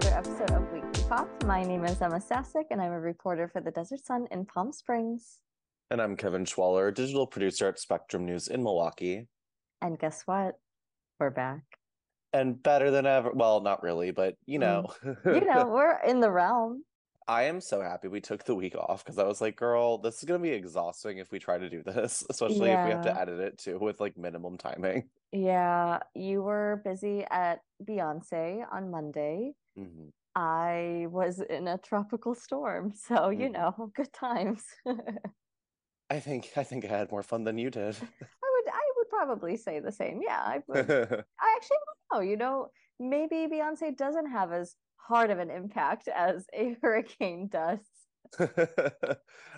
another episode of Weekly Pop. My name is Ema Sasic, and I'm a reporter for the Desert Sun in Palm Springs. And I'm Kevin Schwaller, digital producer at Spectrum News in Milwaukee. And guess what? We're back. And better than ever. Well, not really, but you mm. know. You know, we're in the realm. I am so happy we took the week off because I was like, girl, this is going to be exhausting if we try to do this, especially if we have to edit it too with like minimum timing. Yeah, you were busy at Beyonce on Monday. Mhm. I was in a tropical storm, so you Mhm. know, good times. I think I think I had more fun than you did. I would probably say the same. Yeah, I would. I actually don't know. You know, maybe Beyonce doesn't have as hard of an impact as a hurricane does.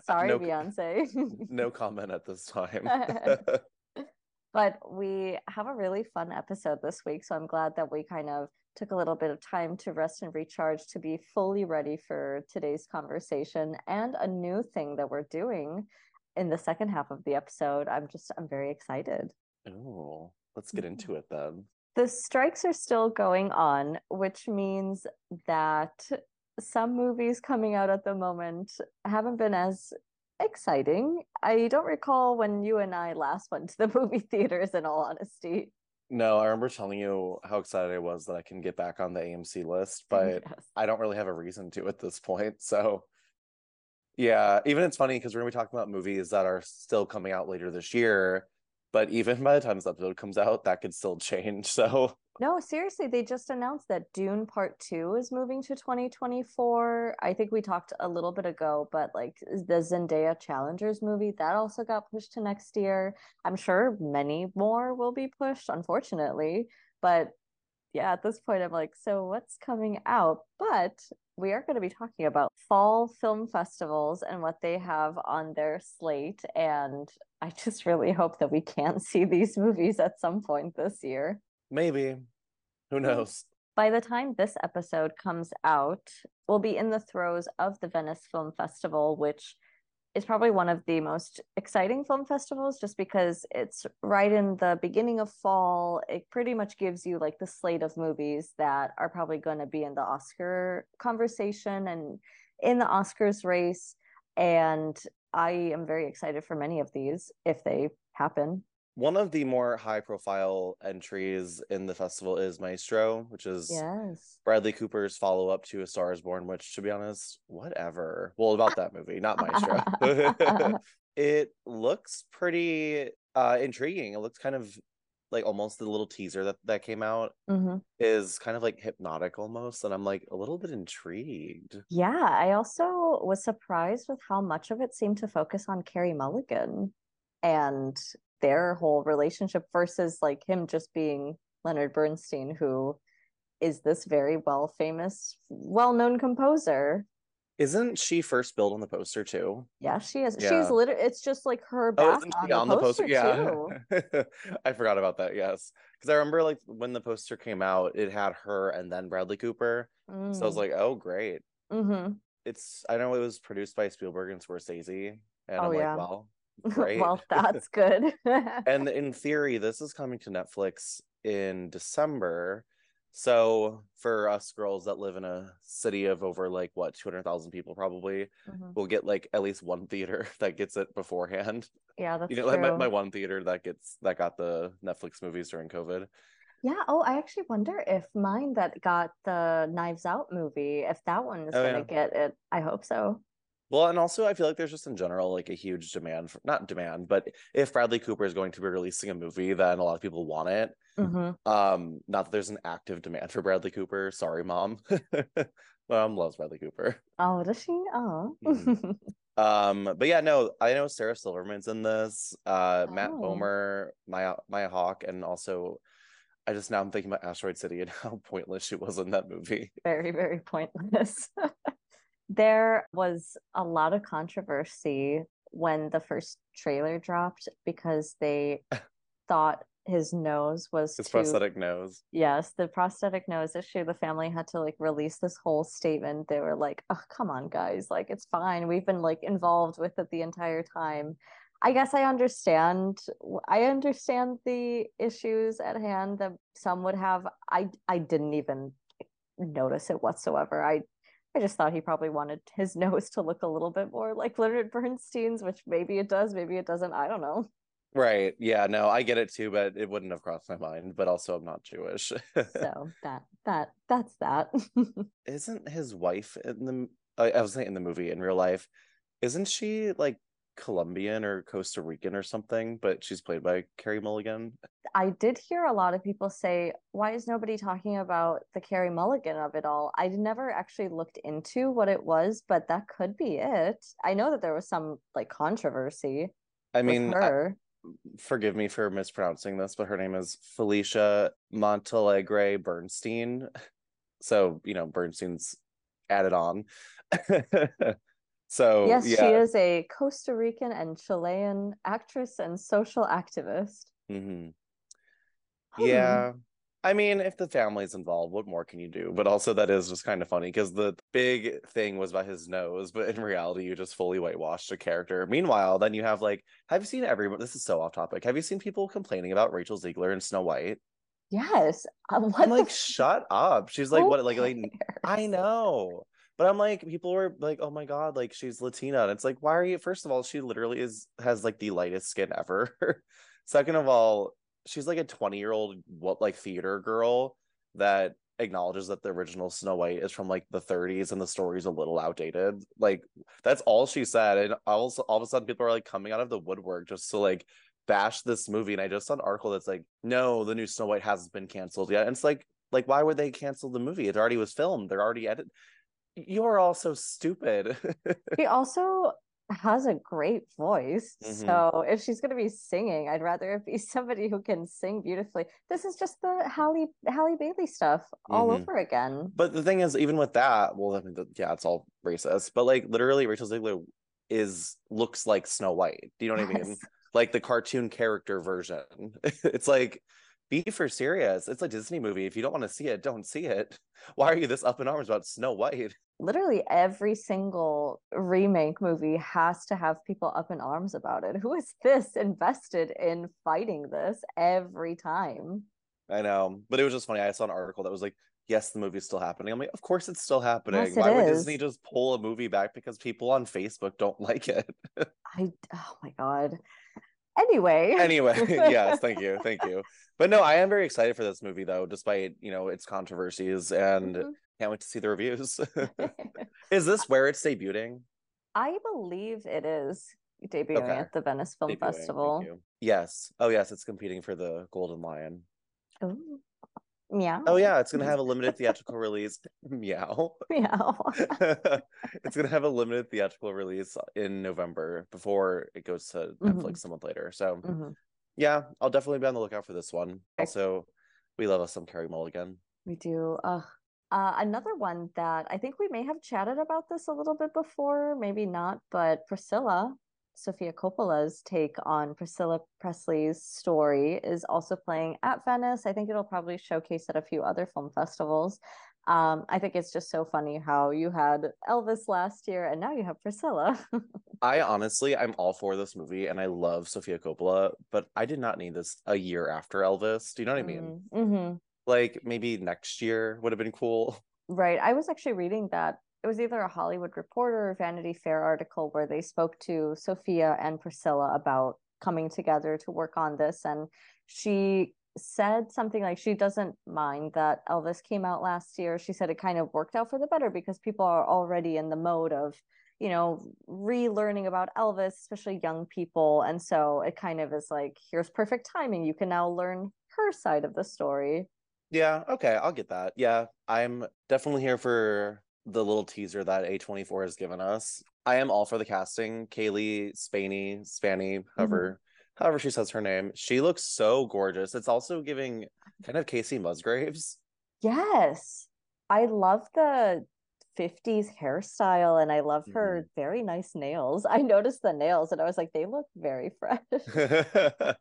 Sorry, no, Beyonce. no comment at this time. But we have a really fun episode this week. So I'm glad that we kind of took a little bit of time to rest and recharge to be fully ready for today's conversation and a new thing that we're doing in the second half of the episode. I'm just, I'm very excited. oh, let's get mm-hmm. into it then. The strikes are still going on, which means that some movies coming out at the moment haven't been as exciting. I don't recall when you and I last went to the movie theaters, in all honesty. No, I remember telling you how excited I was that I can get back on the AMC list, but Yes. I don't really have a reason to at this point. So, yeah, even it's funny because we're gonna be talking about movies that are still coming out later this year, but even by the time this episode comes out, that could still change. So, No, seriously, they just announced that Dune Part 2 is moving to 2024. I think we talked a little bit ago, but like the Zendaya Challengers movie, that also got pushed to next year. I'm sure many more will be pushed, unfortunately. But yeah, at this point, I'm like, so what's coming out? But we are going to be talking about fall film festivals and what they have on their slate. And I just really hope that we can see these movies at some point this year maybe, who knows? by the time this episode comes out, we'll be in the throes of the Venice Film Festival, which is probably one of the most exciting film festivals just because it's right in the beginning of fall. It pretty much gives you like the slate of movies that are probably going to be in the Oscar conversation and in the Oscars race. And I am very excited for many of these if they happen. One of the more high profile entries in the festival is Maestro, which is Yes. Bradley Cooper's follow up to A Star is Born, which, to be honest, whatever. Well, about that movie, not Maestro. it looks pretty uh intriguing. It looks kind of like almost the little teaser that that came out hmm is kind of like hypnotic almost, and I'm like a little bit intrigued. Yeah, I also was surprised with how much of it seemed to focus on Carey Mulligan and their whole relationship versus like him just being Leonard Bernstein, who is this very well famous, well known composer. Isn't she first billed on the poster too? Yeah, she is. She's literally, it's just like her Oh, back isn't on the on the poster, poster? too. Yeah. I forgot about that. Yes. Because I remember like when the poster came out, it had her and then Bradley Cooper. So I was Mm. like, oh, great. Mhm. It's, I know it was produced by Spielberg and Scorsese. And Oh, I'm yeah. like, well, great. Well, that's good. and in theory, this is coming to Netflix in December. So for us girls that live in a city of over like what 200,000 people probably, Mhm. we'll get like at least one theater that gets it beforehand. Yeah, that's you know, like my, true. my one theater that gets that got the Netflix movies during COVID. Yeah. Oh, I actually wonder if mine that got the Knives Out movie, if that one is Oh, gonna yeah. get it. I hope so. Well, and also I feel like there's just in general like a huge demand for not demand, but if Bradley Cooper is going to be releasing a movie, then a lot of people want it. hmm Um, not that there's an active demand for Bradley Cooper. Sorry, mom. Mom loves Bradley Cooper. Oh, does she? Oh. Mhm. Um, but yeah, no, I know Sarah Silverman's in this. Uh, Matt Oh. Bomer, Maya Maya Hawke, and also I just now I'm thinking about Asteroid City and how pointless she was in that movie. Very, very pointless. There was a lot of controversy when the first trailer dropped because they thought his nose was His too prosthetic nose. Yes, the prosthetic nose issue. The family had to like release this whole statement. They were like, "Oh, come on, guys! Like, it's fine. We've been like involved with it the entire time." I guess I understand. I understand the issues at hand that some would have. I I didn't even notice it whatsoever. I I just thought he probably wanted his nose to look a little bit more like Leonard Bernstein's, which maybe it does, maybe it doesn't. I don't know. Right. Yeah, no, I get it too, but it wouldn't have crossed my mind. But also I'm not Jewish. so that that that's that. Isn't his wife in the I, I was saying in the movie in real life, isn't she like Colombian or Costa Rican or something, but she's played by Carey Mulligan. I did hear a lot of people say, why is nobody talking about the Carey Mulligan of it all? I never actually looked into what it was, but that could be it. I know that there was some like controversy. I mean, her. I, forgive me for mispronouncing this, but her name is Felicia Montalegre Bernstein. So, you know, Bernstein's added on. So yes, yeah. she is a Costa Rican and Chilean actress and social activist. Mm-hmm. Hmm. Yeah. I mean, if the family's involved, what more can you do? But also, that is just kind of funny because the big thing was about his nose, but in reality, you just fully whitewashed a character. Meanwhile, then you have like, have you seen everyone? This is so off topic. Have you seen people complaining about Rachel Zegler and Snow White? Yes. Uh, I'm like, shut up. She's like, what? Like, like, I know. But I'm like, people were like, oh my god, like she's Latina. And it's like, why are you first of all, she literally is has like the lightest skin ever. Second of all, she's like a 20 year old what like theater girl that acknowledges that the original Snow White is from like the 30s and the story's a little outdated. Like that's all she said. And also all of a sudden people are like coming out of the woodwork just to like bash this movie. And I just saw an article that's like, no, the new Snow White hasn't been canceled yet. And it's like, like why would they cancel the movie? It already was filmed. They're already edit you're all so stupid. he also has a great voice. Mm-hmm. So if she's going to be singing, I'd rather it be somebody who can sing beautifully. This is just the Halle Halle Bailey stuff all mm-hmm. over again. But the thing is, even with that, well, I mean, yeah, it's all racist. But like, literally, Rachel Zegler is looks like Snow White. Do you know what yes. I mean? Like the cartoon character version. it's like be for serious. It's a Disney movie. If you don't want to see it, don't see it. Why are you this up in arms about Snow White? Literally every single remake movie has to have people up in arms about it. Who is this invested in fighting this every time? I know, but it was just funny. I saw an article that was like, yes, the movie's still happening. I'm like, of course it's still happening. Yes, Why is. would Disney just pull a movie back because people on Facebook don't like it? I oh my god. Anyway. Anyway, yes, thank you. Thank you. But no, I am very excited for this movie though, despite, you know, its controversies and mm-hmm. can't wait to see the reviews. is this where it's debuting? I believe it is debuting okay. at the Venice Film debuting, Festival. Yes. Oh yes, it's competing for the Golden Lion. Oh. Meow. Oh yeah, it's gonna have a limited theatrical release. Meow. Meow. it's gonna have a limited theatrical release in November before it goes to mm-hmm. Netflix a month later. So mm-hmm. yeah, I'll definitely be on the lookout for this one. Also, we love us some Carey Mulligan. We do. Uh, uh, another one that I think we may have chatted about this a little bit before, maybe not, but Priscilla Sofia Coppola's take on Priscilla Presley's story is also playing at Venice. I think it'll probably showcase at a few other film festivals. Um, I think it's just so funny how you had Elvis last year and now you have Priscilla. I honestly, I'm all for this movie and I love Sofia Coppola, but I did not need this a year after Elvis. Do you know what I mean? Mm-hmm. Like maybe next year would have been cool. Right. I was actually reading that it was either a Hollywood Reporter or Vanity Fair article where they spoke to Sofia and Priscilla about coming together to work on this. And she said something like she doesn't mind that Elvis came out last year. She said it kind of worked out for the better because people are already in the mode of, you know, relearning about Elvis, especially young people. And so it kind of is like, here's perfect timing. You can now learn her side of the story. Yeah, okay, I'll get that. Yeah, I'm definitely here for the little teaser that A24 has given us. I am all for the casting. Cailee Spaeny, Spanny, mm-hmm. however, mm-hmm. however she says her name. She looks so gorgeous. It's also giving kind of Kacey Musgraves. Yes. I love the 50s hairstyle and I love her mm-hmm. very nice nails. I noticed the nails and I was like, they look very fresh.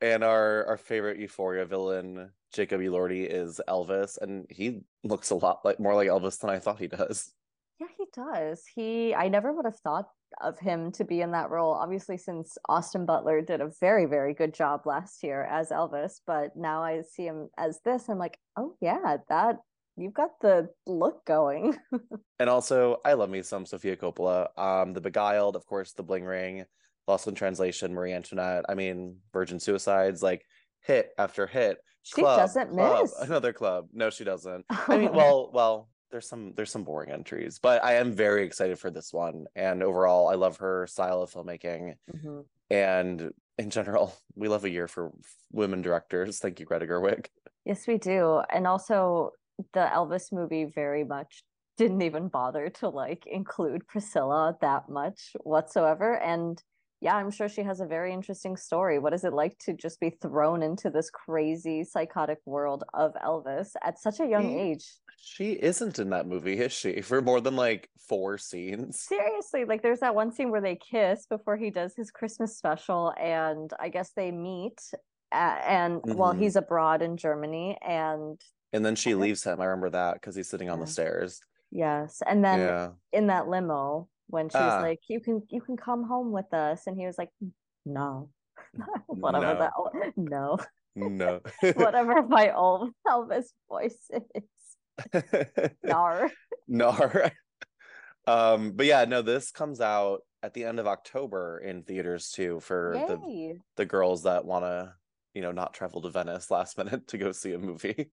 and our our favorite Euphoria villain, Jacob Elordi, is Elvis, and he looks a lot like more like Elvis than I thought he does. Yeah, he does. He I never would have thought of him to be in that role. Obviously, since Austin Butler did a very, very good job last year as Elvis, but now I see him as this. I'm like, oh yeah, that you've got the look going. and also, I love me some Sofia Coppola. Um, The Beguiled, of course, The Bling Ring, Lost in Translation, Marie Antoinette. I mean, Virgin Suicides, like hit after hit. She club, doesn't club, miss another club. No, she doesn't. I mean, well, well, there's some there's some boring entries, but I am very excited for this one. And overall, I love her style of filmmaking. Mm-hmm. And in general, we love a year for women directors. Thank you, Greta Gerwig. Yes, we do. And also the Elvis movie very much didn't even bother to like include Priscilla that much whatsoever. And yeah, I'm sure she has a very interesting story. What is it like to just be thrown into this crazy psychotic world of Elvis at such a young she, age? She isn't in that movie, is she? For more than like four scenes. Seriously, like there's that one scene where they kiss before he does his Christmas special, and I guess they meet uh, and mm-hmm. while he's abroad in Germany and and then she leaves him. I remember that because he's sitting on the stairs. Yes. And then yeah. in that limo when she's ah. like, You can you can come home with us. And he was like, No. Whatever no. that no. No. Whatever my old Elvis voice is. Nar. Nar. um, but yeah, no, this comes out at the end of October in theaters too for Yay. the the girls that wanna you know not travel to venice last minute to go see a movie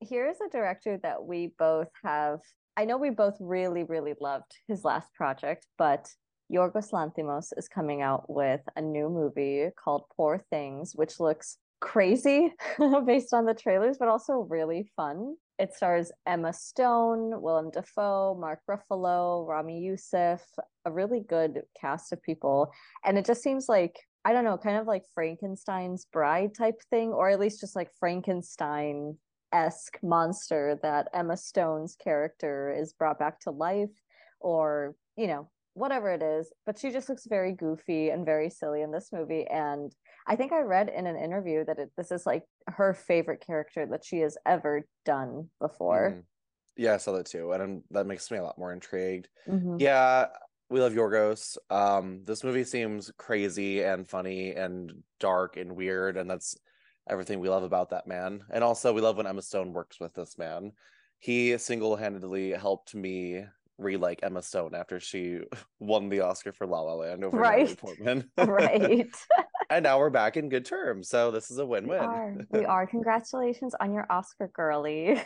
here's a director that we both have i know we both really really loved his last project but yorgos lanthimos is coming out with a new movie called poor things which looks crazy based on the trailers but also really fun it stars Emma Stone, Willem Dafoe, Mark Ruffalo, Ramy Youssef, a really good cast of people. And it just seems like I don't know, kind of like Frankenstein's bride type thing, or at least just like Frankenstein esque monster that Emma Stone's character is brought back to life, or, you know, whatever it is. But she just looks very goofy and very silly in this movie. And I think I read in an interview that it, this is like her favorite character that she has ever done before. Mm. Yeah, I saw that too. And that makes me a lot more intrigued. Mm-hmm. Yeah, we love Yorgos. Um, this movie seems crazy and funny and dark and weird, and that's everything we love about that man. And also, we love when Emma Stone works with this man. He single handedly helped me re-like Emma Stone after she won the Oscar for La La Land over right. Portman. right. and now we're back in good terms. So this is a win-win. We are. We are. Congratulations on your Oscar, girly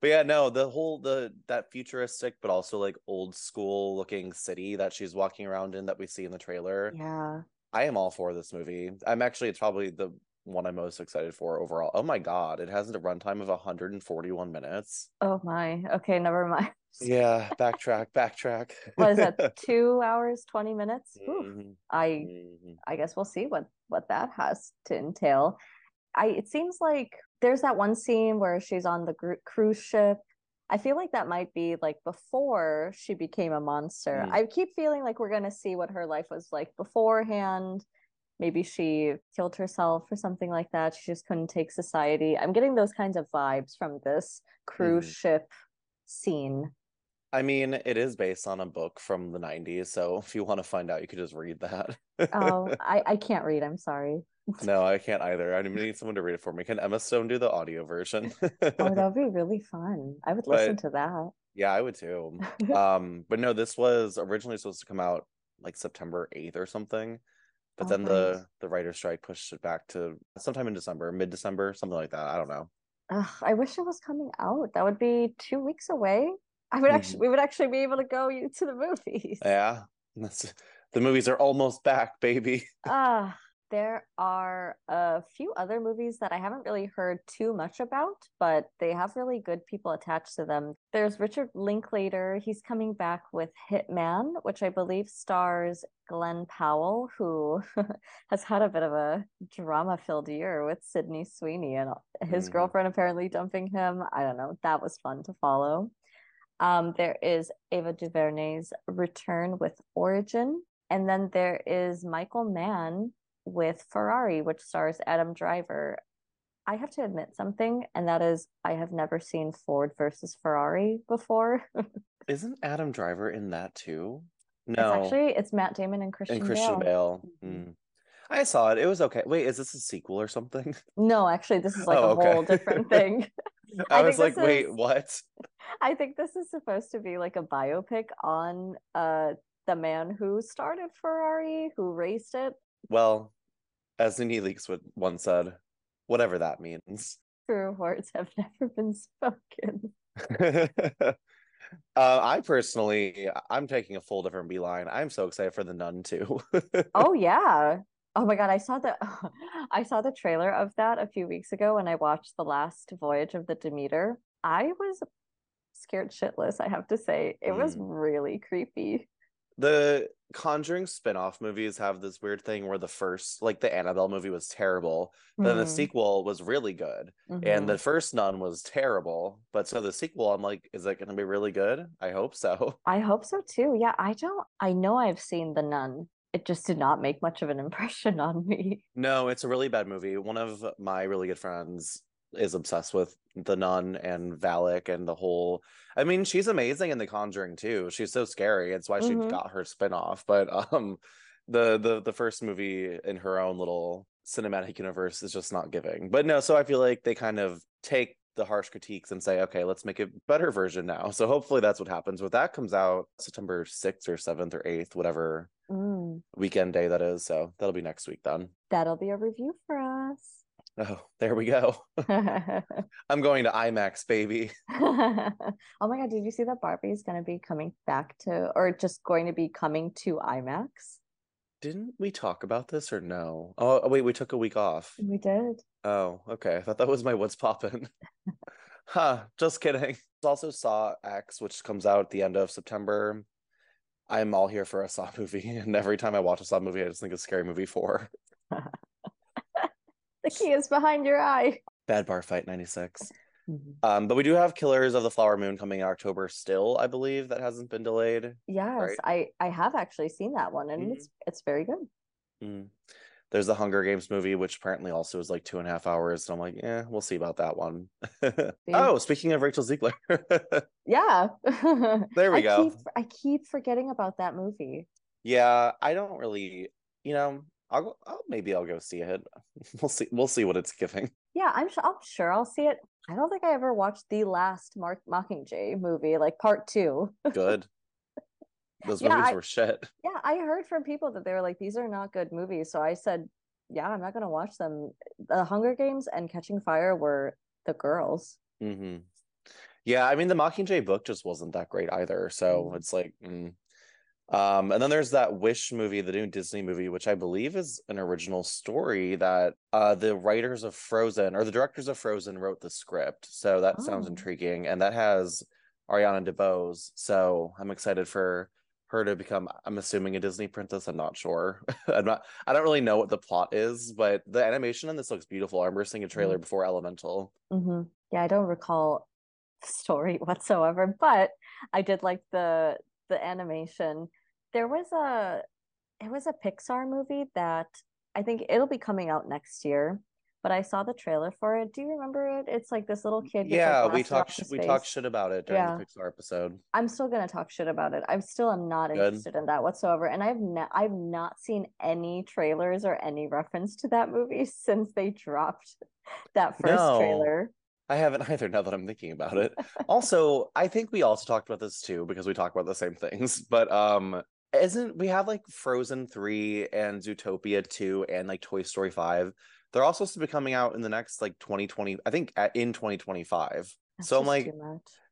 but yeah no the whole the that futuristic but also like old school looking city that she's walking around in that we see in the trailer yeah i am all for this movie i'm actually it's probably the one i'm most excited for overall oh my god it has a runtime of 141 minutes oh my okay never mind yeah backtrack backtrack what is that two hours 20 minutes mm-hmm. i mm-hmm. i guess we'll see what what that has to entail I it seems like there's that one scene where she's on the gr- cruise ship. I feel like that might be like before she became a monster. Mm. I keep feeling like we're gonna see what her life was like beforehand. Maybe she killed herself or something like that. She just couldn't take society. I'm getting those kinds of vibes from this cruise mm. ship scene. I mean, it is based on a book from the 90s, so if you want to find out, you could just read that. oh, I, I can't read. I'm sorry. No, I can't either. I need someone to read it for me. Can Emma Stone do the audio version? oh, that'd be really fun. I would listen but, to that. Yeah, I would too. um, but no, this was originally supposed to come out like September 8th or something. But oh, then the the writer strike pushed it back to sometime in December, mid December, something like that. I don't know. Ugh, I wish it was coming out. That would be two weeks away. I would actually, mm-hmm. we would actually be able to go to the movies. Yeah, that's the movies are almost back, baby. Ah, there are a few other movies that I haven't really heard too much about, but they have really good people attached to them. There's Richard Linklater. He's coming back with Hitman, which I believe stars Glen Powell, who has had a bit of a drama filled year with Sydney Sweeney and his mm. girlfriend apparently dumping him. I don't know. That was fun to follow. Um, there is Ava DuVernay's Return with Origin. And then there is Michael Mann with Ferrari, which stars Adam Driver. I have to admit something, and that is I have never seen Ford versus Ferrari before. Isn't Adam Driver in that too? No, it's actually it's Matt Damon and Christian and Christian Bale. Bale. Mm-hmm. Mm. I saw it. It was okay. Wait, is this a sequel or something? No, actually, this is like oh, a okay. whole different thing. I, I was like, wait, is- what? I think this is supposed to be like a biopic on uh the man who started Ferrari, who raced it. Well, as NeNe Leakes would once said, whatever that means. True words have never been spoken. uh, I personally, I'm taking a full different beeline. I'm so excited for the Nun too. Oh yeah. Oh my god, I saw the I saw the trailer of that a few weeks ago when I watched the last voyage of the Demeter. I was scared shitless, I have to say. It was Mm. really creepy. the Conjuring spin-off movies have this weird thing where the first, like the Annabelle movie was terrible, then the Mhm, sequel was really good, and mhm. the first Nun was terrible. But so the sequel, I'm like, is it going to be really good? I hope so. I hope so too. Yeah, I don't I know I've seen The Nun. It just did not make much of an impression on me. No, it's a really bad movie. One of my really good friends is obsessed with the nun and Valak and the whole I mean, she's amazing in The Conjuring too. She's so scary. It's why she Mhm. got her spin-off. But um the the the first movie in her own little cinematic universe is just not giving. But no, so I feel like they kind of take the harsh critiques and say, okay, let's make a better version now. So hopefully that's what happens. But that comes out September 6th or 7th or 8th, whatever Mm, weekend day that is. So that'll be next week then. that'll be a review for us. Oh, there we go. I'm going to IMAX, baby. oh my god, did you see that Barbie is gonna be coming back to or just going to be coming to IMAX? Didn't we talk about this or no? Oh, oh wait, we took a week off. We did. Oh, okay. I thought that was my What's Poppin'. huh, just kidding. Also Saw X, which comes out at the end of September. I'm all here for a Saw movie, and every time I watch a Saw movie, I just think of Scary Movie 4. The key is behind your eye. Bad Bar Fight 96. Um, but we do have Killers of the Flower Moon coming in October still, I believe. That hasn't been delayed. Yes, I I have actually seen that one and Mhm. it's it's very good. Mm. There's the Hunger Games movie, which apparently also is like two and a half hours. And I'm like, yeah, we'll see about that one. oh, speaking of Rachel Zegler, Yeah. There we I go. Keep, I keep forgetting about that movie. yeah, I don't really, you know, I'll, go, I'll maybe I'll go see it. We'll see. We'll see what it's giving. Yeah, I'm sure I'm sure I'll see it. I don't think I ever watched the last Mark Mockingjay movie, like part two. Good. Those Yeah, movies I- were shit. Yeah, I heard from people that they were like, these are not good movies. So I said, yeah, I'm not gonna watch them. The Hunger Games and Catching Fire were the girls. hmm Yeah, I mean the Mockingjay book just wasn't that great either. So Mm. it's like, mm. Um, and then there's that Wish movie, the new Disney movie, which I believe is an original story that uh the writers of Frozen or the directors of Frozen wrote the script. So that sounds Oh. intriguing, and that has Ariana DeBose. So I'm excited for her to become. I'm assuming a Disney princess. I'm not sure. I'm not. I don't really know what the plot is, but the animation in this looks beautiful. I remember seeing a trailer before Elemental. hmm Yeah, I don't recall the story whatsoever, but I did like the the animation. There was a it was a Pixar movie that I think it'll be coming out next year, but I saw the trailer for it. Do you remember it? It's like this little kid gets, like, yeah we talked sh- we talked shit about it during Yeah. the pixar episode I'm still gonna talk shit about it. I'm still am not Good. interested in that whatsoever, and I've ne- I've not seen any trailers or any reference to that movie since they dropped that first No. trailer. i haven't either now that i'm thinking about it also i think we also talked about this too because we talk about the same things but um isn't we have like frozen 3 and zootopia 2 and like toy story 5 they're all supposed to be coming out in the next like 2020 i think at, in 2025 That's so i'm like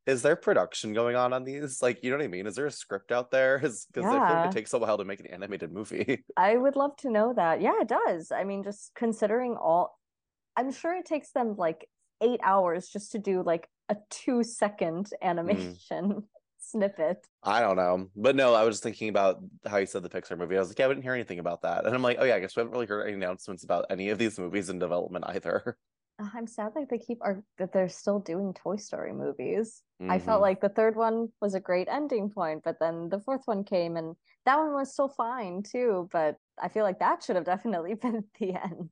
is there production going on on these? Like you know what i mean? Is there a script out there? Because i feel like it takes a while to make an animated movie. I would love to know that. Yeah, it does. I mean, just considering all, I'm sure it takes them like eight hours just to do like a two second mm. animation snippet. I don't know. But no, I was just thinking about how you said the Pixar movie. I was like, yeah, I didn't hear anything about that. And I'm like, oh yeah, I guess we haven't really heard any announcements about any of these movies in development either. Uh, I'm sad that they keep are that they're still doing Toy Story movies. I Mhm. felt like the third one was a great ending point, but then the fourth one came and that one was still fine too. But I feel like that should have definitely been the end.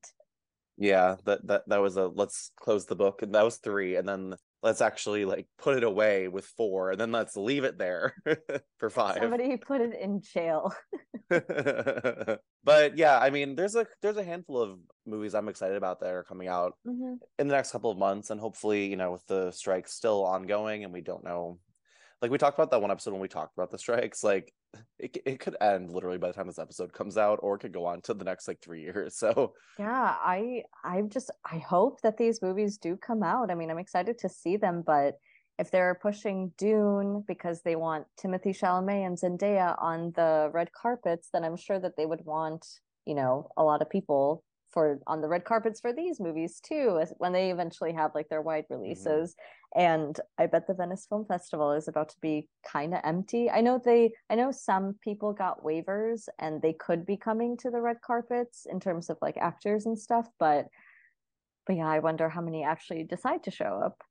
Yeah, that that that was a let's close the book. And that was three. And then let's actually like put it away with four and then let's leave it there for five Somebody put it in jail. but yeah i mean there's a there's a handful of movies i'm excited about that are coming out Mhm. in the next couple of months and hopefully you know with the strike still ongoing and we don't know like we talked about that one episode when we talked about the strikes like it, it could end literally by the time this episode comes out or it could go on to the next like three years so Yeah, I I just I hope that these movies do come out. I mean, I'm excited to see them, but if they're pushing Dune because they want Timothée Chalamet and Zendaya on the red carpets, then I'm sure that they would want, you know, a lot of people for on the red carpets for these movies too, when they eventually have like their wide releases. And I bet the Venice Film Festival is about to be kind of empty. I know they I know some people got waivers and they could be coming to the red carpets in terms of like actors and stuff, but but yeah, I wonder how many actually decide to show up.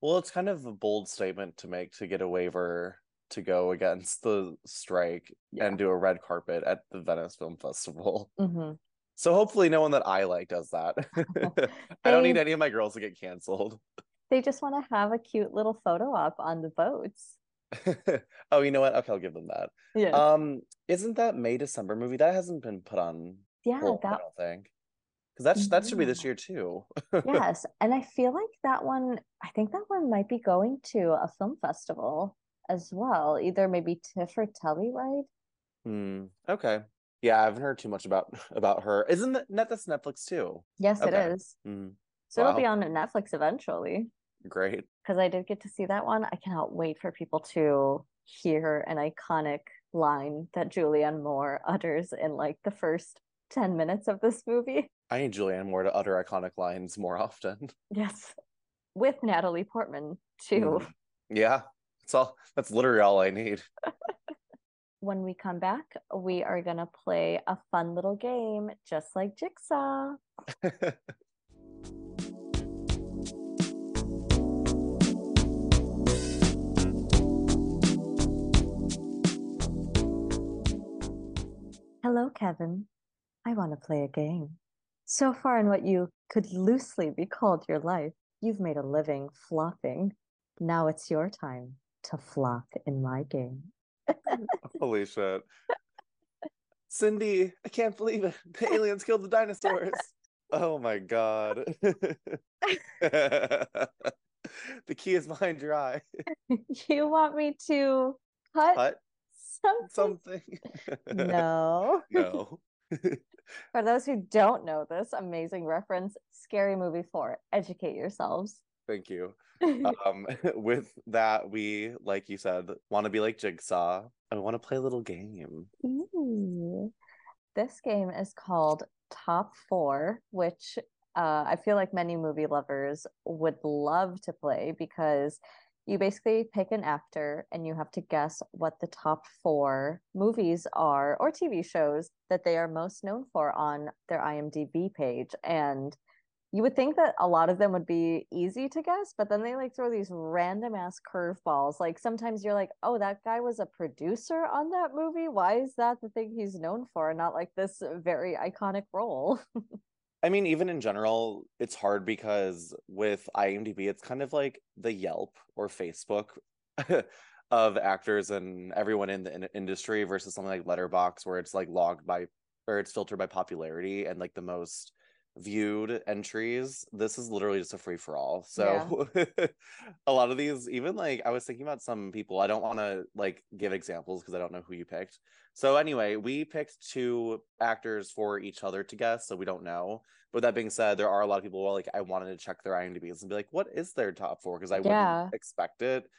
Well, it's kind of a bold statement to make to get a waiver to go against the strike Yeah. and do a red carpet at the Venice Film Festival. hmm So hopefully no one that I like does that. I don't need any of my girls to get canceled. They just want to have a cute little photo op on the boats. oh, you know what? Okay, I'll give them that. Yeah. Um, isn't that May December movie that hasn't been put on yeah, hold, I that don't think. Because that's that should be this year too. yes. And I feel like that one, I think that one might be going to a film festival as well. Either maybe TIFF or Telluride. Hmm. Okay. Yeah, I haven't heard too much about about her. Isn't that that's Netflix too? Yes, it Okay. is. Hmm. So it'll be on Netflix eventually. Great. Because I did get to see that one. I cannot wait for people to hear an iconic line that Julianne Moore utters in like the first 10 minutes of this movie. I need Julianne Moore to utter iconic lines more often. Yes. With Natalie Portman too. Mm. Yeah, that's all. That's literally all I need. When we come back, we are going to play a fun little game just like Jigsaw. Hello, Kevin. I want to play a game. So far in what you could loosely be called your life, you've made a living flopping. Now it's your time to flop in my game. Holy shit. Cindy, I can't believe it. The aliens killed the dinosaurs. Oh my god. the key is behind your eye. you want me to cut, Cut something? something? No. no. For those who don't know this amazing reference, Scary Movie 4. Educate yourselves. Thank you. Um, with that, we, like you said, want to be like Jigsaw. I want to play a little game. Ooh. This game is called Top Four, which uh, I feel like many movie lovers would love to play because you basically pick an actor and you have to guess what the top four movies are or TV shows that they are most known for on their IMDb page. And you would think that a lot of them would be easy to guess, but then they like throw these random ass curveballs. Like sometimes you're like, oh, that guy was a producer on that movie. Why is that the thing he's known for? Not like this very iconic role. I mean, even in general, it's hard because with IMDb, it's kind of like the Yelp or Facebook of actors and everyone in the in- industry versus something like Letterboxd, where it's like logged by or it's filtered by popularity and like the most viewed entries. This is literally just a free for all. So a lot of these, even like I was thinking about some people, I don't want to like give examples because I don't know who you picked. So anyway, we picked two actors for each other to guess, so we don't know. But that being said, there are a lot of people who are like I wanted to check their IMDb's and be like, what is their top four? Because I Yeah. wouldn't expect it.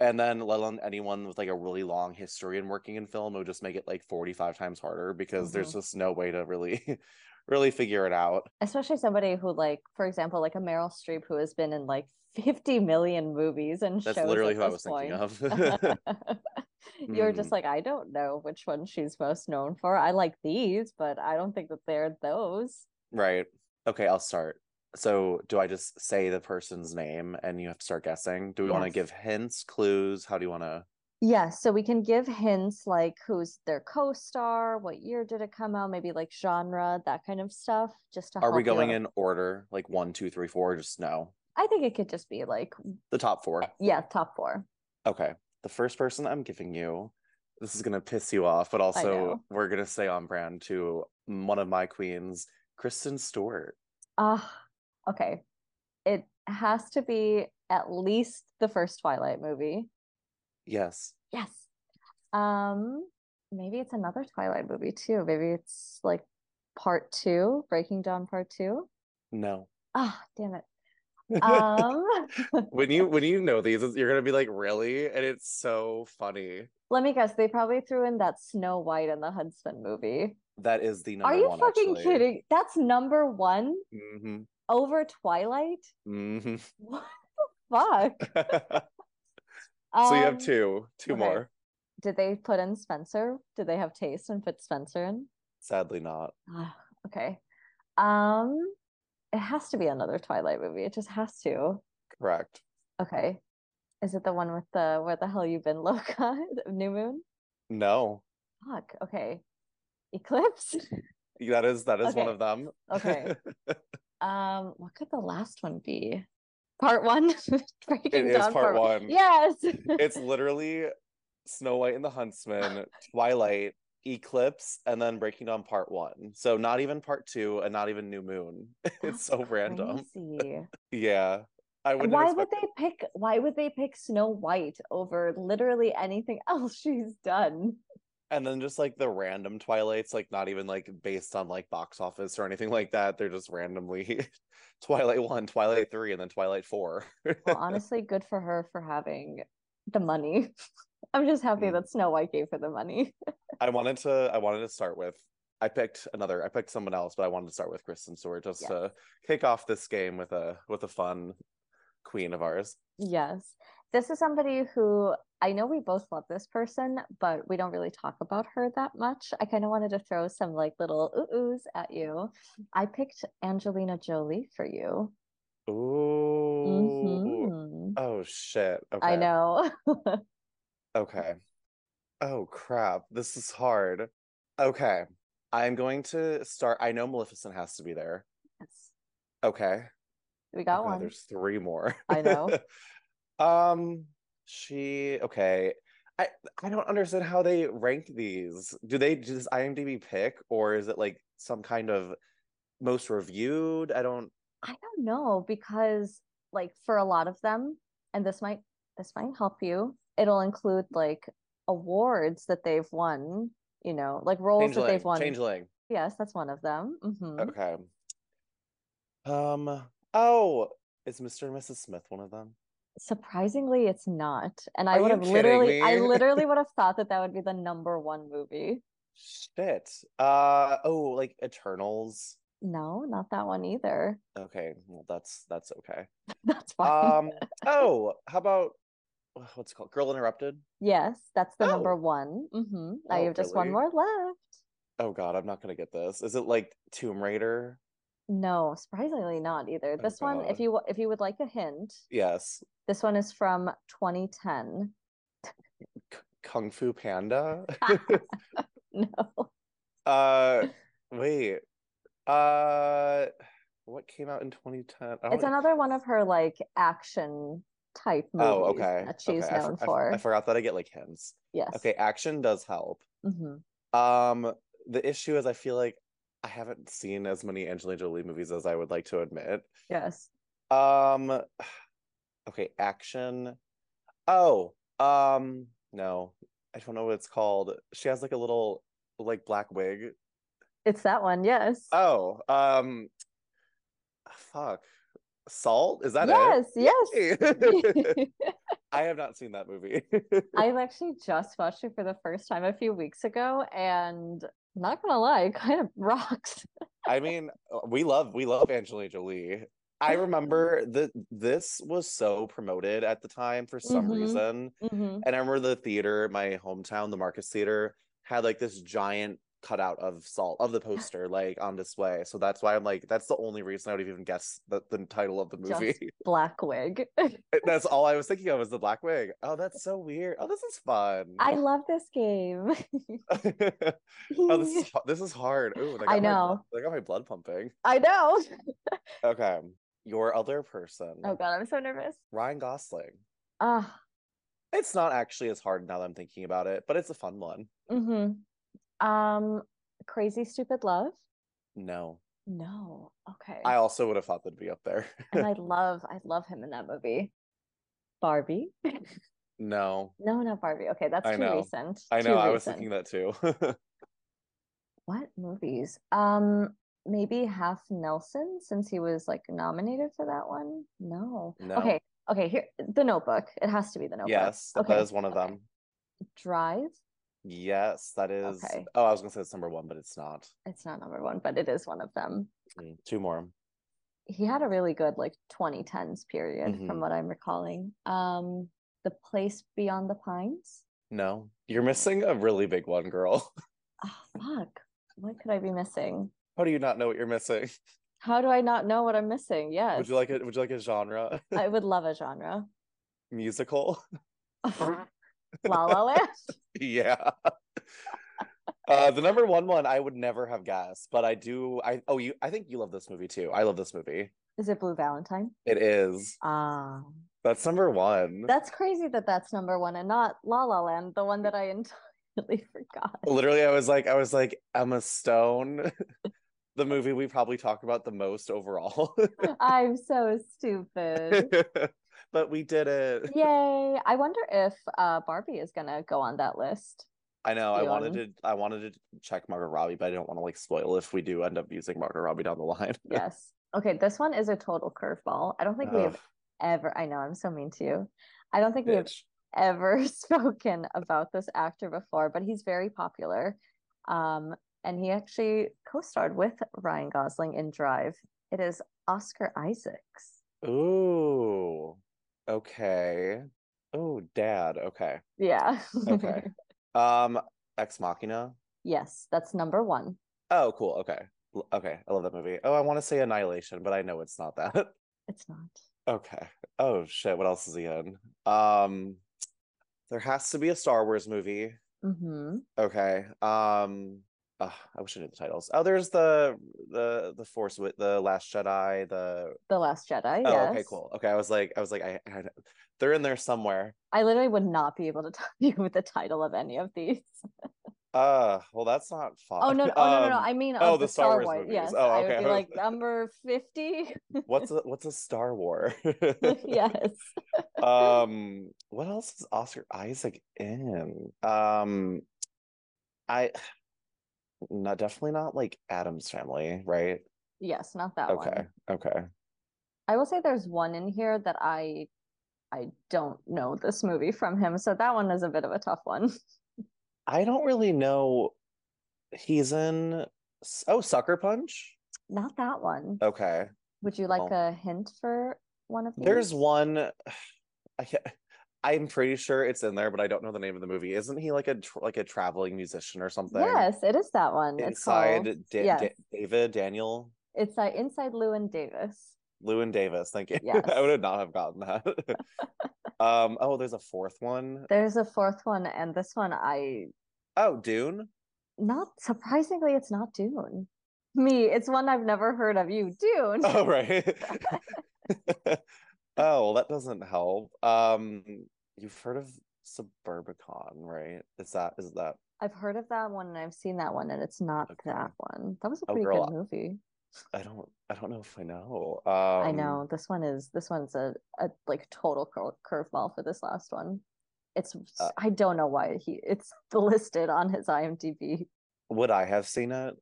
And then let alone anyone with like a really long history in working in film, it would just make it like 45 times harder because there's mm-hmm. just no way to really really figure it out. Especially somebody who like, for example, like a Meryl Streep who has been in like 50 million movies and That's shows literally who I was thinking of. You're just Hmm. like, I don't know which one she's most known for. I like these, but I don't think that they're those. right. Okay, I'll start. So, do I just say the person's name and you have to start guessing? Do we want to give hints, clues? How do you want to? Yes, so we can give hints like who's their co-star, what year did it come out, maybe like genre, that kind of stuff, just to Are we going in order, like one, two, three, four? Just no. I think it could just be like The top four. yeah, top four. Okay. The first person I'm giving you, this is gonna piss you off, but also we're gonna stay on brand to one of my queens, Kristen Stewart. Ah, okay. It has to be at least the first Twilight movie. Yes. Yes. Um, maybe it's another Twilight movie too. Maybe it's like part two, Breaking Dawn part two. No. Ah, damn it. Um, when you when you know these, you're gonna be like, really? And it's so funny. let me guess. They probably threw in that Snow White and the Huntsman movie. That is the number Are you one. fucking actually. kidding? That's number one hmm over Twilight? hmm What the fuck? so you have Um, two, two okay. more. Did they put in Spencer? Did they have taste and put Spencer in? Sadly, not. Okay. Um, it has to be another Twilight movie. It just has to. Correct. Okay. Is it the one with the where the hell you been, Loca? New Moon? No, Fuck. Okay. Eclipse? that is that is one of them. Okay. Um, what could the last one be? Part one? Breaking is Dawn part one. Yes. it's literally Snow White and the Huntsman, Twilight, Eclipse, and then Breaking Dawn Part One. So not even Part Two, and not even New Moon. it's That's so random. Yeah, I wouldn't. Why would they pick why would they pick Snow White over literally anything else she's done? And then just like the random Twilights, like not even like based on like box office or anything like that. They're just randomly Twilight One, Twilight Three, and then Twilight Four. Well, honestly, good for her for having the money. I'm just happy Mm. that Snow White gave her the money. I wanted to. I wanted to start with. I picked another. I picked someone else, but I wanted to start with Kristen Stewart just Yes. to kick off this game with a with a fun queen of ours. Yes. This is somebody who I know we both love this person, but we don't really talk about her that much. I kind of wanted to throw some like little ooh oohs at you. I picked Angelina Jolie for you. Ooh. Mhm. Oh shit. Okay. I know. Okay. Oh crap. This is hard. Okay. I'm going to start. I know Maleficent has to be there. Yes. Okay. We got Okay, one. There's three more. I know. um she okay. I I don't understand how they rank these. Do they does IMDb pick or is it like some kind of most reviewed? I don't I don't know because like for a lot of them, and this might this might help you. It'll include like awards that they've won, you know, like roles that they've won. Changeling. Yes, that's one of them. hmm Okay. Um oh, is Mr. and Mrs. Smith one of them? Surprisingly, it's not. And I Are would you have kidding literally, I me? literally would have thought that that would be the number one movie. Shit. Uh oh, like Eternals. No, not that one either. Okay, well that's that's okay. That's fine. Um oh, how about what's it called? Girl Interrupted? yes, that's the number oh. one. hmm Now Oh, you have just one really? more left. Oh god, I'm not gonna get this. Is it like Tomb Raider? No, surprisingly not either. Oh, This one, if you if you would like a hint, Yes. this one is from 2010. K- Kung Fu Panda? No. uh wait. Uh what came out in 2010? It's another one of her like action type movies Oh, okay. that she's okay. I for- known for. I forgot that I get like hints. Yes. Okay, action does help. hmm Um, the issue is I feel like I haven't seen as many Angelina Jolie movies as I would like to admit. Yes. Um, okay, action. Oh, um, no, I don't know what it's called. She has like a little like black wig. It's that one. Yes. Oh, um, fuck, Salt. Is that yes. it? Yes. Yes. I have not seen that movie. I've actually just watched it for the first time a few weeks ago, and not gonna lie, it kind of rocks. I mean, uh, we love we love Angelina Jolie. I remember that this was so promoted at the time for some Mhm. reason. hmm And I remember the theater, my hometown, the Marcus Theater, had like this giant cutout of salt of the poster like on display. So that's why I'm like, that's the only reason I would even guess the, the title of the movie. Just black wig. that's all I was thinking of was the black wig. Oh, that's so weird. Oh, this is fun. I love this game. oh, this is this is hard. Ooh, I got my know. that got my blood pumping. I know. Okay. your other person, Oh god, I'm so nervous. Ryan Gosling. Ah, It's not actually as hard now that I'm thinking about it, but it's a fun one. mm-hmm. Um, Crazy Stupid Love? No, No. Okay. I also would have thought that'd be up there. and I love I love him in that movie. Barbie? no, no, not Barbie. Okay, that's I too know. recent. I Too know. I was thinking that too. What movies? Um, maybe Half Nelson since he was like nominated for that one. No. No. Okay. Okay. Here, The Notebook. It has to be The Notebook. yes, that Okay, is one of okay. them. Drive. Yes, that is. Okay. Oh, I was gonna say it's number one, but it's not. It's not number one, but it is one of them. Mm, Two more. He had a really good like 2010s period Mhm. from what I'm recalling. Um, The Place Beyond the Pines. No, you're missing a really big one, girl. Oh, fuck. What could I be missing? How do you not know what you're missing? How do I not know what I'm missing? Yes. Would you like it? Would you like a genre? I would love a genre. Musical? La La Land. yeah. Uh, the number one one I would never have guessed, but I do. I oh you. I think you love this movie too. I love this movie. Is it Blue Valentine? It is. Ah, That's number one. that's crazy that that's number one and not La La Land, the one that I entirely forgot. Literally, I was like, I was like Emma Stone, the movie we probably talk about the most overall. I'm so stupid. But we did it. Yay! I wonder if uh Barbie is gonna go on that list. I know. I wanted to. I wanted to check Margot Robbie, but I don't want to like spoil if we do end up using Margot Robbie down the line. Yes. Okay, this one is a total curveball. I don't think we have ever. I know I'm so mean to you. I don't think we have ever spoken about this actor before, but he's very popular. Um, and he actually co-starred with Ryan Gosling in Drive. It is Oscar Isaacs. Ooh. Okay. Oh, Dad. Okay. Yeah. Okay. Um, Ex Machina. yes, that's number one. Oh, cool. Okay. L- Okay. I love that movie. Oh, I want to say Annihilation, but I know it's not that. It's not. Okay. Oh shit. What else is he in? Um, there has to be a Star Wars movie. Mm-hmm. Okay. Um, uh, I wish I knew the titles. Oh, there's the the the Force with the Last Jedi. The The Last Jedi. oh, yes. okay, cool. Okay, I was like, I was like, I, I they're in there somewhere. I literally would not be able to tell you with the title of any of these. Uh, well, that's not fun. Oh no! Oh no! No! no. Um, I mean, oh, the the Star Wars Wars. movies. Yes, Oh, I would okay. be like number fifty. what's a what's a Star War? yes. um, what else is Oscar Isaac in? Um, I not definitely not like Addams Family, right? Yes, not that Okay, one. okay. Okay. I will say there's one in here that I I don't know this movie from him, so that one is a bit of a tough one. I don't really know. He's in oh Sucker Punch. Not that one. Okay, Would you like a hint for one of these? there's one. I can't, I'm pretty sure it's in there, but I don't know the name of the movie. Isn't he like a tr- like a traveling musician or something? Yes, it is that one. It's Inside called Da- yes. Da- David Daniel It's uh, Inside Llewyn Davis. Llewyn Davis. Thank you. Yes. I would not have gotten that. um. Oh, there's a fourth one. There's a fourth one, and this one I Oh, Dune. not surprisingly, it's not Dune. Me, it's one I've never heard of. You, Dune. Oh, right. oh, well, that doesn't help. Um, you've heard of Suburbicon, right? Is that is that? I've heard of that one and I've seen that one, and it's not Okay. that one. That was a Oh, pretty girl, good movie. I don't. I don't know if I know. Um, I know this one is this one's a, a like total cur- curveball for this last one. It's Uh, I don't know why he it's listed on his IMDb. Would I have seen it?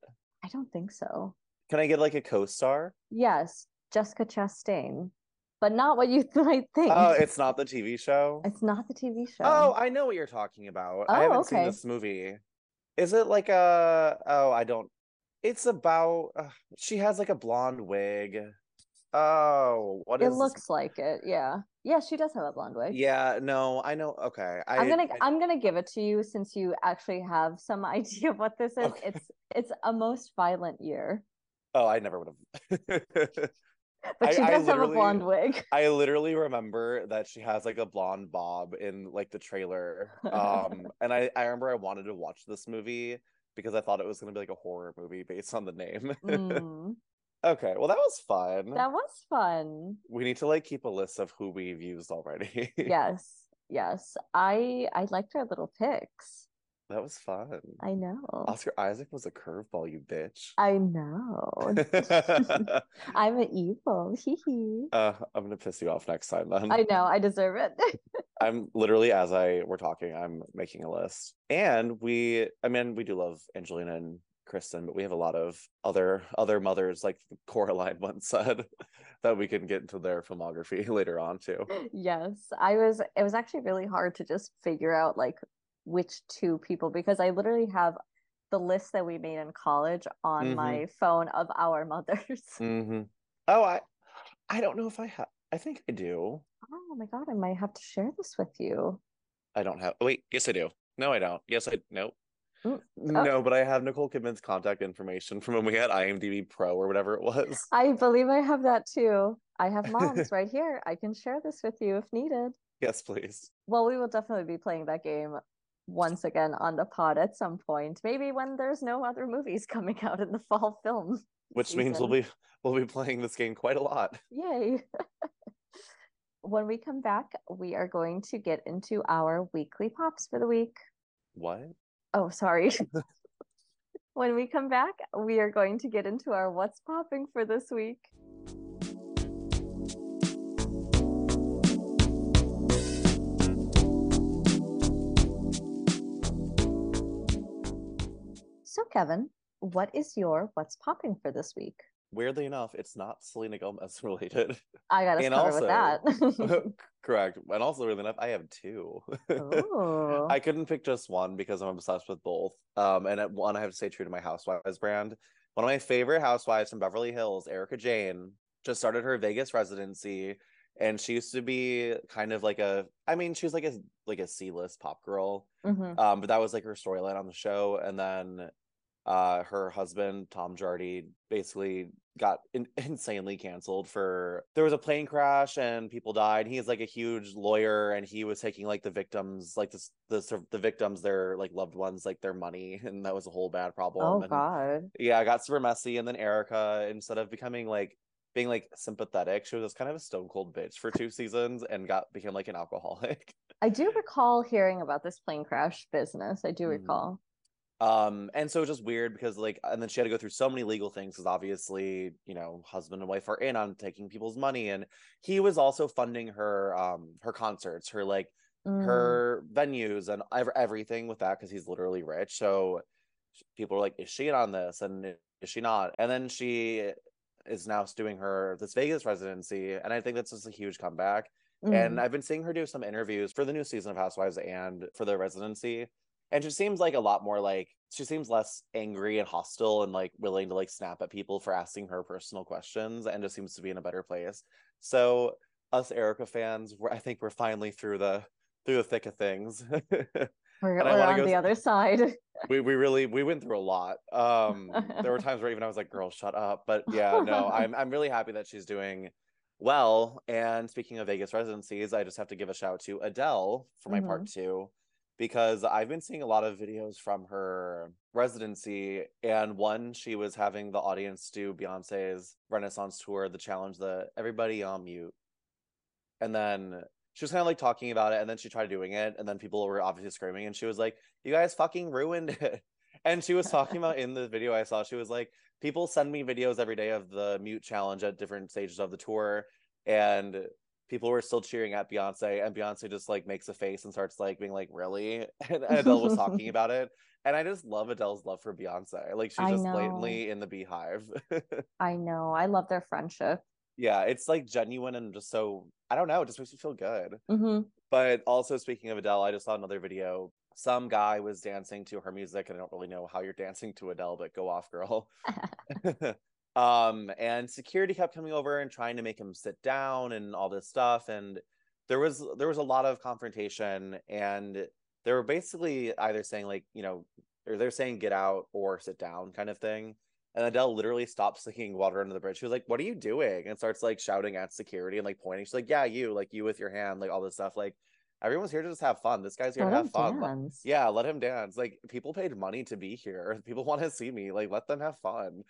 I don't think so. Can I get like a co-star? Yes, Jessica Chastain, but not what you might think. Oh, it's not the TV show. it's not the TV show. Oh, I know what you're talking about. Oh, I haven't seen this movie. Is it like a? Oh, I don't. It's about. Uh, she has like a blonde wig. Oh, what is it looks like it. Yeah, yeah, she does have a blonde wig. Yeah, no, I know. Okay, I, I'm gonna I- I'm gonna give it to you since you actually have some idea of what this is. Okay. It's it's a most violent year, oh, I never would have. but I- she does have a blonde wig. I literally remember that she has like a blonde bob in like the trailer. Um, and I I remember I wanted to watch this movie because I thought it was gonna be like a horror movie based on the name. Mm. Okay, well that was fun. That was fun. We need to like keep a list of who we've used already. Yes. Yes. I I liked our little picks. That was fun. I know. Oscar Isaac was a curveball, you bitch. I know. I'm an evil. Hee hee. uh, I'm gonna piss you off next time then. I know. I deserve it. I'm literally as I we're talking, I'm making a list. And we I mean, we do love Angelina and Kristen, but we have a lot of other other mothers, like Coraline once said, that we can get into their filmography later on too. yes. I was it was actually really hard to just figure out like which two people because I literally have the list that we made in college on Mhm. my phone of our mothers. hmm Oh, I I don't know if I have I think I do. Oh my god, I might have to share this with you. I don't have wait, yes I do. No, I don't. Yes, I no. Mm, oh. No, but I have Nicole Kidman's contact information from when we had IMDb Pro or whatever it was. I believe I have that too. I have moms right here. I can share this with you if needed. Yes, please. Well, we will definitely be playing that game once again on the pod at some point. Maybe when there's no other movies coming out in the fall film. Which means we'll be we'll be playing this game quite a lot. Yay. when we come back, we are going to get into our weekly pops for the week. What? Oh, sorry. when we come back, we are going to get into our what's popping for this week. So, Kevin, what is your what's popping for this week? Weirdly enough, it's not Selena Gomez related. I got to And cover with that. Correct. And also, weirdly enough, I have two. I couldn't pick just one because I'm obsessed with both. Um, and at one, I have to stay true to my Housewives brand. One of my favorite housewives from Beverly Hills, Erika Jayne, just started her Vegas residency, and she used to be kind of like a. I mean, she was like a like a C list pop girl. Mhm. Um, but that was like her storyline on the show, and then uh her husband Tom Girardi basically got in- insanely canceled for there was a plane crash and people died. He's like a huge lawyer and he was taking like the victims like the the the victims their like loved ones like their money and that was a whole bad problem. Oh, and, God. Yeah, it got super messy and then Erika instead of becoming like being like sympathetic, she was just kind of a stone cold bitch for two seasons and got became like an alcoholic. I do recall hearing about this plane crash business. I do Mhm. recall. Um, and so it's just weird because like, and then she had to go through so many legal things because obviously, you know, husband and wife are in on taking people's money, and he was also funding her, um, her concerts, her like Mm. her venues and ev- everything with that because he's literally rich. So people are like, is she in on this and is she not? And then she is now doing her this Vegas residency, and I think that's just a huge comeback. And Mm. I've been seeing her do some interviews for the new season of Housewives and for the residency. And she seems like a lot more like she seems less angry and hostile and like willing to like snap at people for asking her personal questions and just seems to be in a better place. So us Erika fans, we're, I think we're finally through the through the thick of things. we're and we're on go the other side. we we really we went through a lot. Um there were times where even I was like, girl, shut up. But yeah, no, I'm I'm really happy that she's doing well. And speaking of Vegas residencies, I just have to give a shout out to Adele for my part two, because I've been seeing a lot of videos from her residency. And one, she was having the audience do Beyonce's Renaissance tour, the challenge, the everybody on mute. And then she was kind of like talking about it, and then she tried doing it, and then people were obviously screaming, and she was like, You guys fucking ruined it. And she was talking about in the video I saw, she was like, People send me videos every day of the mute challenge at different stages of the tour, and people were still cheering at Beyonce, and Beyonce just like makes a face and starts like being like, Really? And Adele was talking about it. And I just love Adele's love for Beyonce. Like she's I just know. blatantly in the BeyHive. I know. I love their friendship. yeah, it's like genuine and just so I don't know, it just makes me feel good. hmm But also speaking of Adele, I just saw another video. Some guy was dancing to her music, and I don't really know how you're dancing to Adele, but go off, girl. Um, and security kept coming over and trying to make him sit down and all this stuff. And there was there was a lot of confrontation, and they were basically either saying like, you know, or they're saying get out or sit down kind of thing. And Adele literally stops singing Water Under the Bridge. She was like, What are you doing? And starts like shouting at security and like pointing. She's like, Yeah, you, like you with your hand, like all this stuff. Like everyone's here to just have fun. This guy's here Let to have fun. Dance. yeah, let him dance. Like people paid money to be here. People want to see me. Like let them have fun.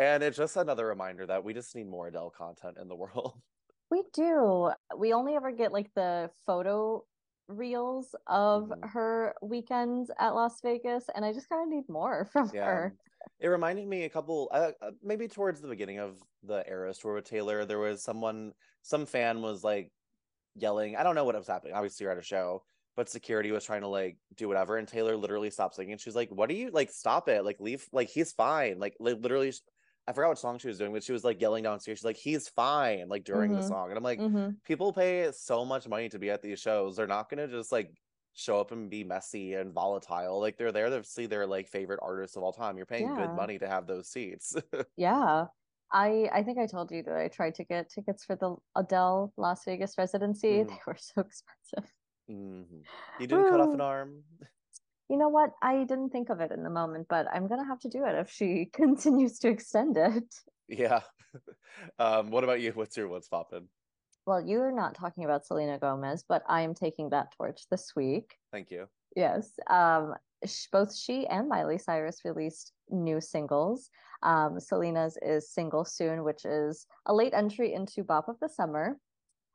And it's just another reminder that we just need more Adele content in the world. We do. We only ever get like the photo reels of Mhm. her weekends at Las Vegas, and I just kind of need more from Yeah. her. It reminded me a couple, uh, uh, maybe towards the beginning of the Eras tour with Taylor, there was someone, some fan was like yelling. I don't know what was happening. Obviously, you're at a show, but security was trying to like do whatever, and Taylor literally stopped singing. She's like, "What are you like? Stop it! Like, leave! Like, he's fine! Like, li- literally." I forgot what song she was doing, but she was like yelling downstairs. She's like, "He's fine!" Like during the Mhm. song, and I'm like, hmm people pay so much money to be at these shows. They're not gonna just like show up and be messy and volatile. Like they're there to see their like favorite artists of all time. You're paying Yeah. good money to have those seats. Yeah. I I think I told you that I tried to get tickets for the Adele Las Vegas residency. Mhm. They were so expensive. Mhm. You didn't cut off an arm. You know what? I didn't think of it in the moment, but I'm gonna have to do it if she continues to extend it. Yeah. um, what about you? What's your what's poppin'? Well, you're not talking about Selena Gomez, but I am taking that torch this week. Thank you. Yes. Um, sh both she and Miley Cyrus released new singles. Um, Selena's is Single Soon, which is a late entry into Bop of the Summer.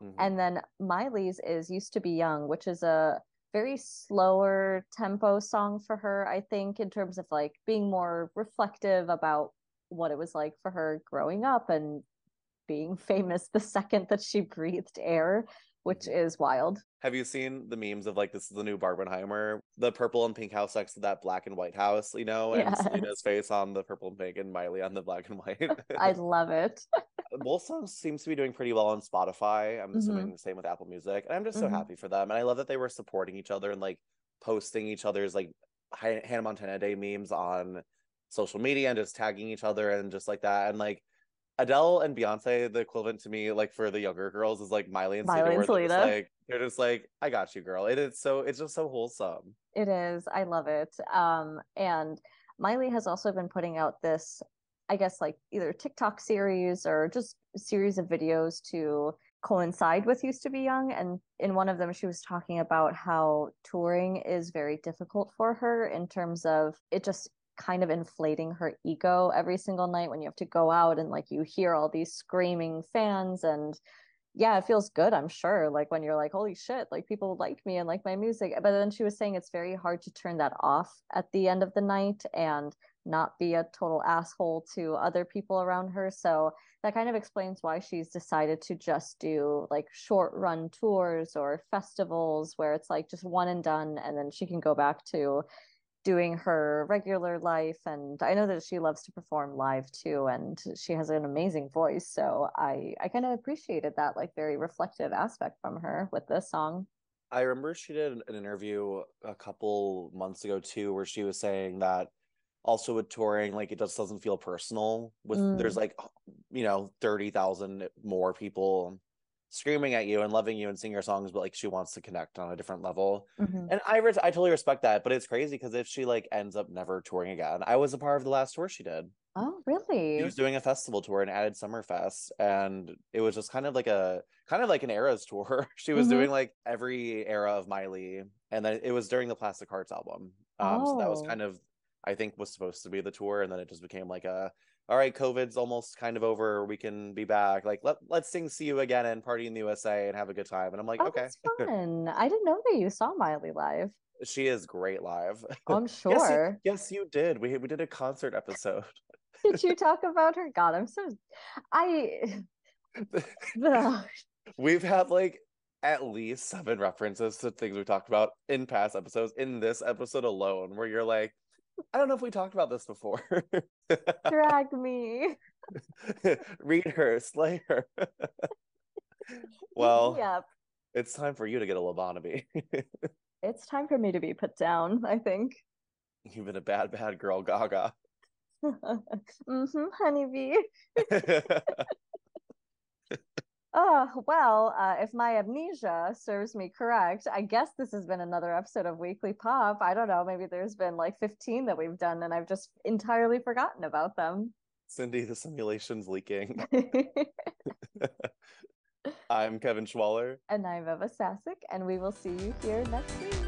Mhm. And then Miley's is Used to Be Young, which is a very slower tempo song for her, I think, in terms of like being more reflective about what it was like for her growing up and being famous the second that she breathed air, which Mhm. is wild. Have you seen the memes of like this is the new Barbenheimer, the purple and pink house next to that black and white house, you know, and. Selena's face on the purple and pink and Miley on the black and white. I love it. Both songs seems to be doing pretty well on Spotify. I'm Mhm. assuming the same with Apple Music. And I'm just so Mhm. happy for them. And I love that they were supporting each other and like posting each other's like Hannah Montana Day memes on social media and just tagging each other and just like that. And like Adele and Beyonce, the equivalent to me, like for the younger girls, is like Miley and Miley Selena. and they're Selena. like they're just like, I got you, girl. It is so it's just so wholesome. It is. I love it. Um, and Miley has also been putting out this, I guess, like either TikTok series or just a series of videos to coincide with Used to Be Young. And in one of them, she was talking about how touring is very difficult for her in terms of it just kind of inflating her ego every single night when you have to go out and like you hear all these screaming fans and yeah, it feels good, I'm sure. Like when you're like, holy shit, like people like me and like my music. But then she was saying it's very hard to turn that off at the end of the night and not be a total asshole to other people around her. So that kind of explains why she's decided to just do like short run tours or festivals where it's like just one and done. And then she can go back to doing her regular life and I know that she loves to perform live too and she has an amazing voice so I I kind of appreciated that like very reflective aspect from her with this song. I remember she did an interview a couple months ago too, where she was saying that also with touring, like it just doesn't feel personal. With Mm. there's like you know thirty thousand more people screaming at you and loving you and singing your songs, but like she wants to connect on a different level. Mhm. And I res- I totally respect that, but it's crazy because if she like ends up never touring again, I was a part of the last tour she did. Oh, really She was doing a festival tour and added Summerfest, and it was just kind of like a kind of like an eras tour. she was Mhm. doing like every era of Miley, and then it was during the Plastic Hearts album. Um, so that was Oh. kind of I think was supposed to be the tour, and then it just became like a all right, COVID's almost kind of over. We can be back. Like let let's sing "See You Again" and party in the USA and have a good time. And I'm like, Oh, okay, that's fun. I didn't know that you saw Miley live. she is great live. Oh, I'm Yes, you, sure. yes, you did. We we did a concert episode. Did you talk about her? God, I'm so I We've had like at least seven references to things we talked about in past episodes in this episode alone, where you're like, I don't know if we talked about this before. drag me. Read her, slay her. well, Yep. it's time for you to get a lobotomy. It's time for me to be put down, I think. You've been a bad, bad girl, Gaga. mm-hmm, honeybee. Oh, well, uh, if my amnesia serves me correct, I guess this has been another episode of Weekly Pop. I don't know, maybe there's been like 15 that we've done and I've just entirely forgotten about them. Cindy, the simulation's leaking. I'm Kevin Schwaller. and I'm Ema Sasic, and we will see you here next week.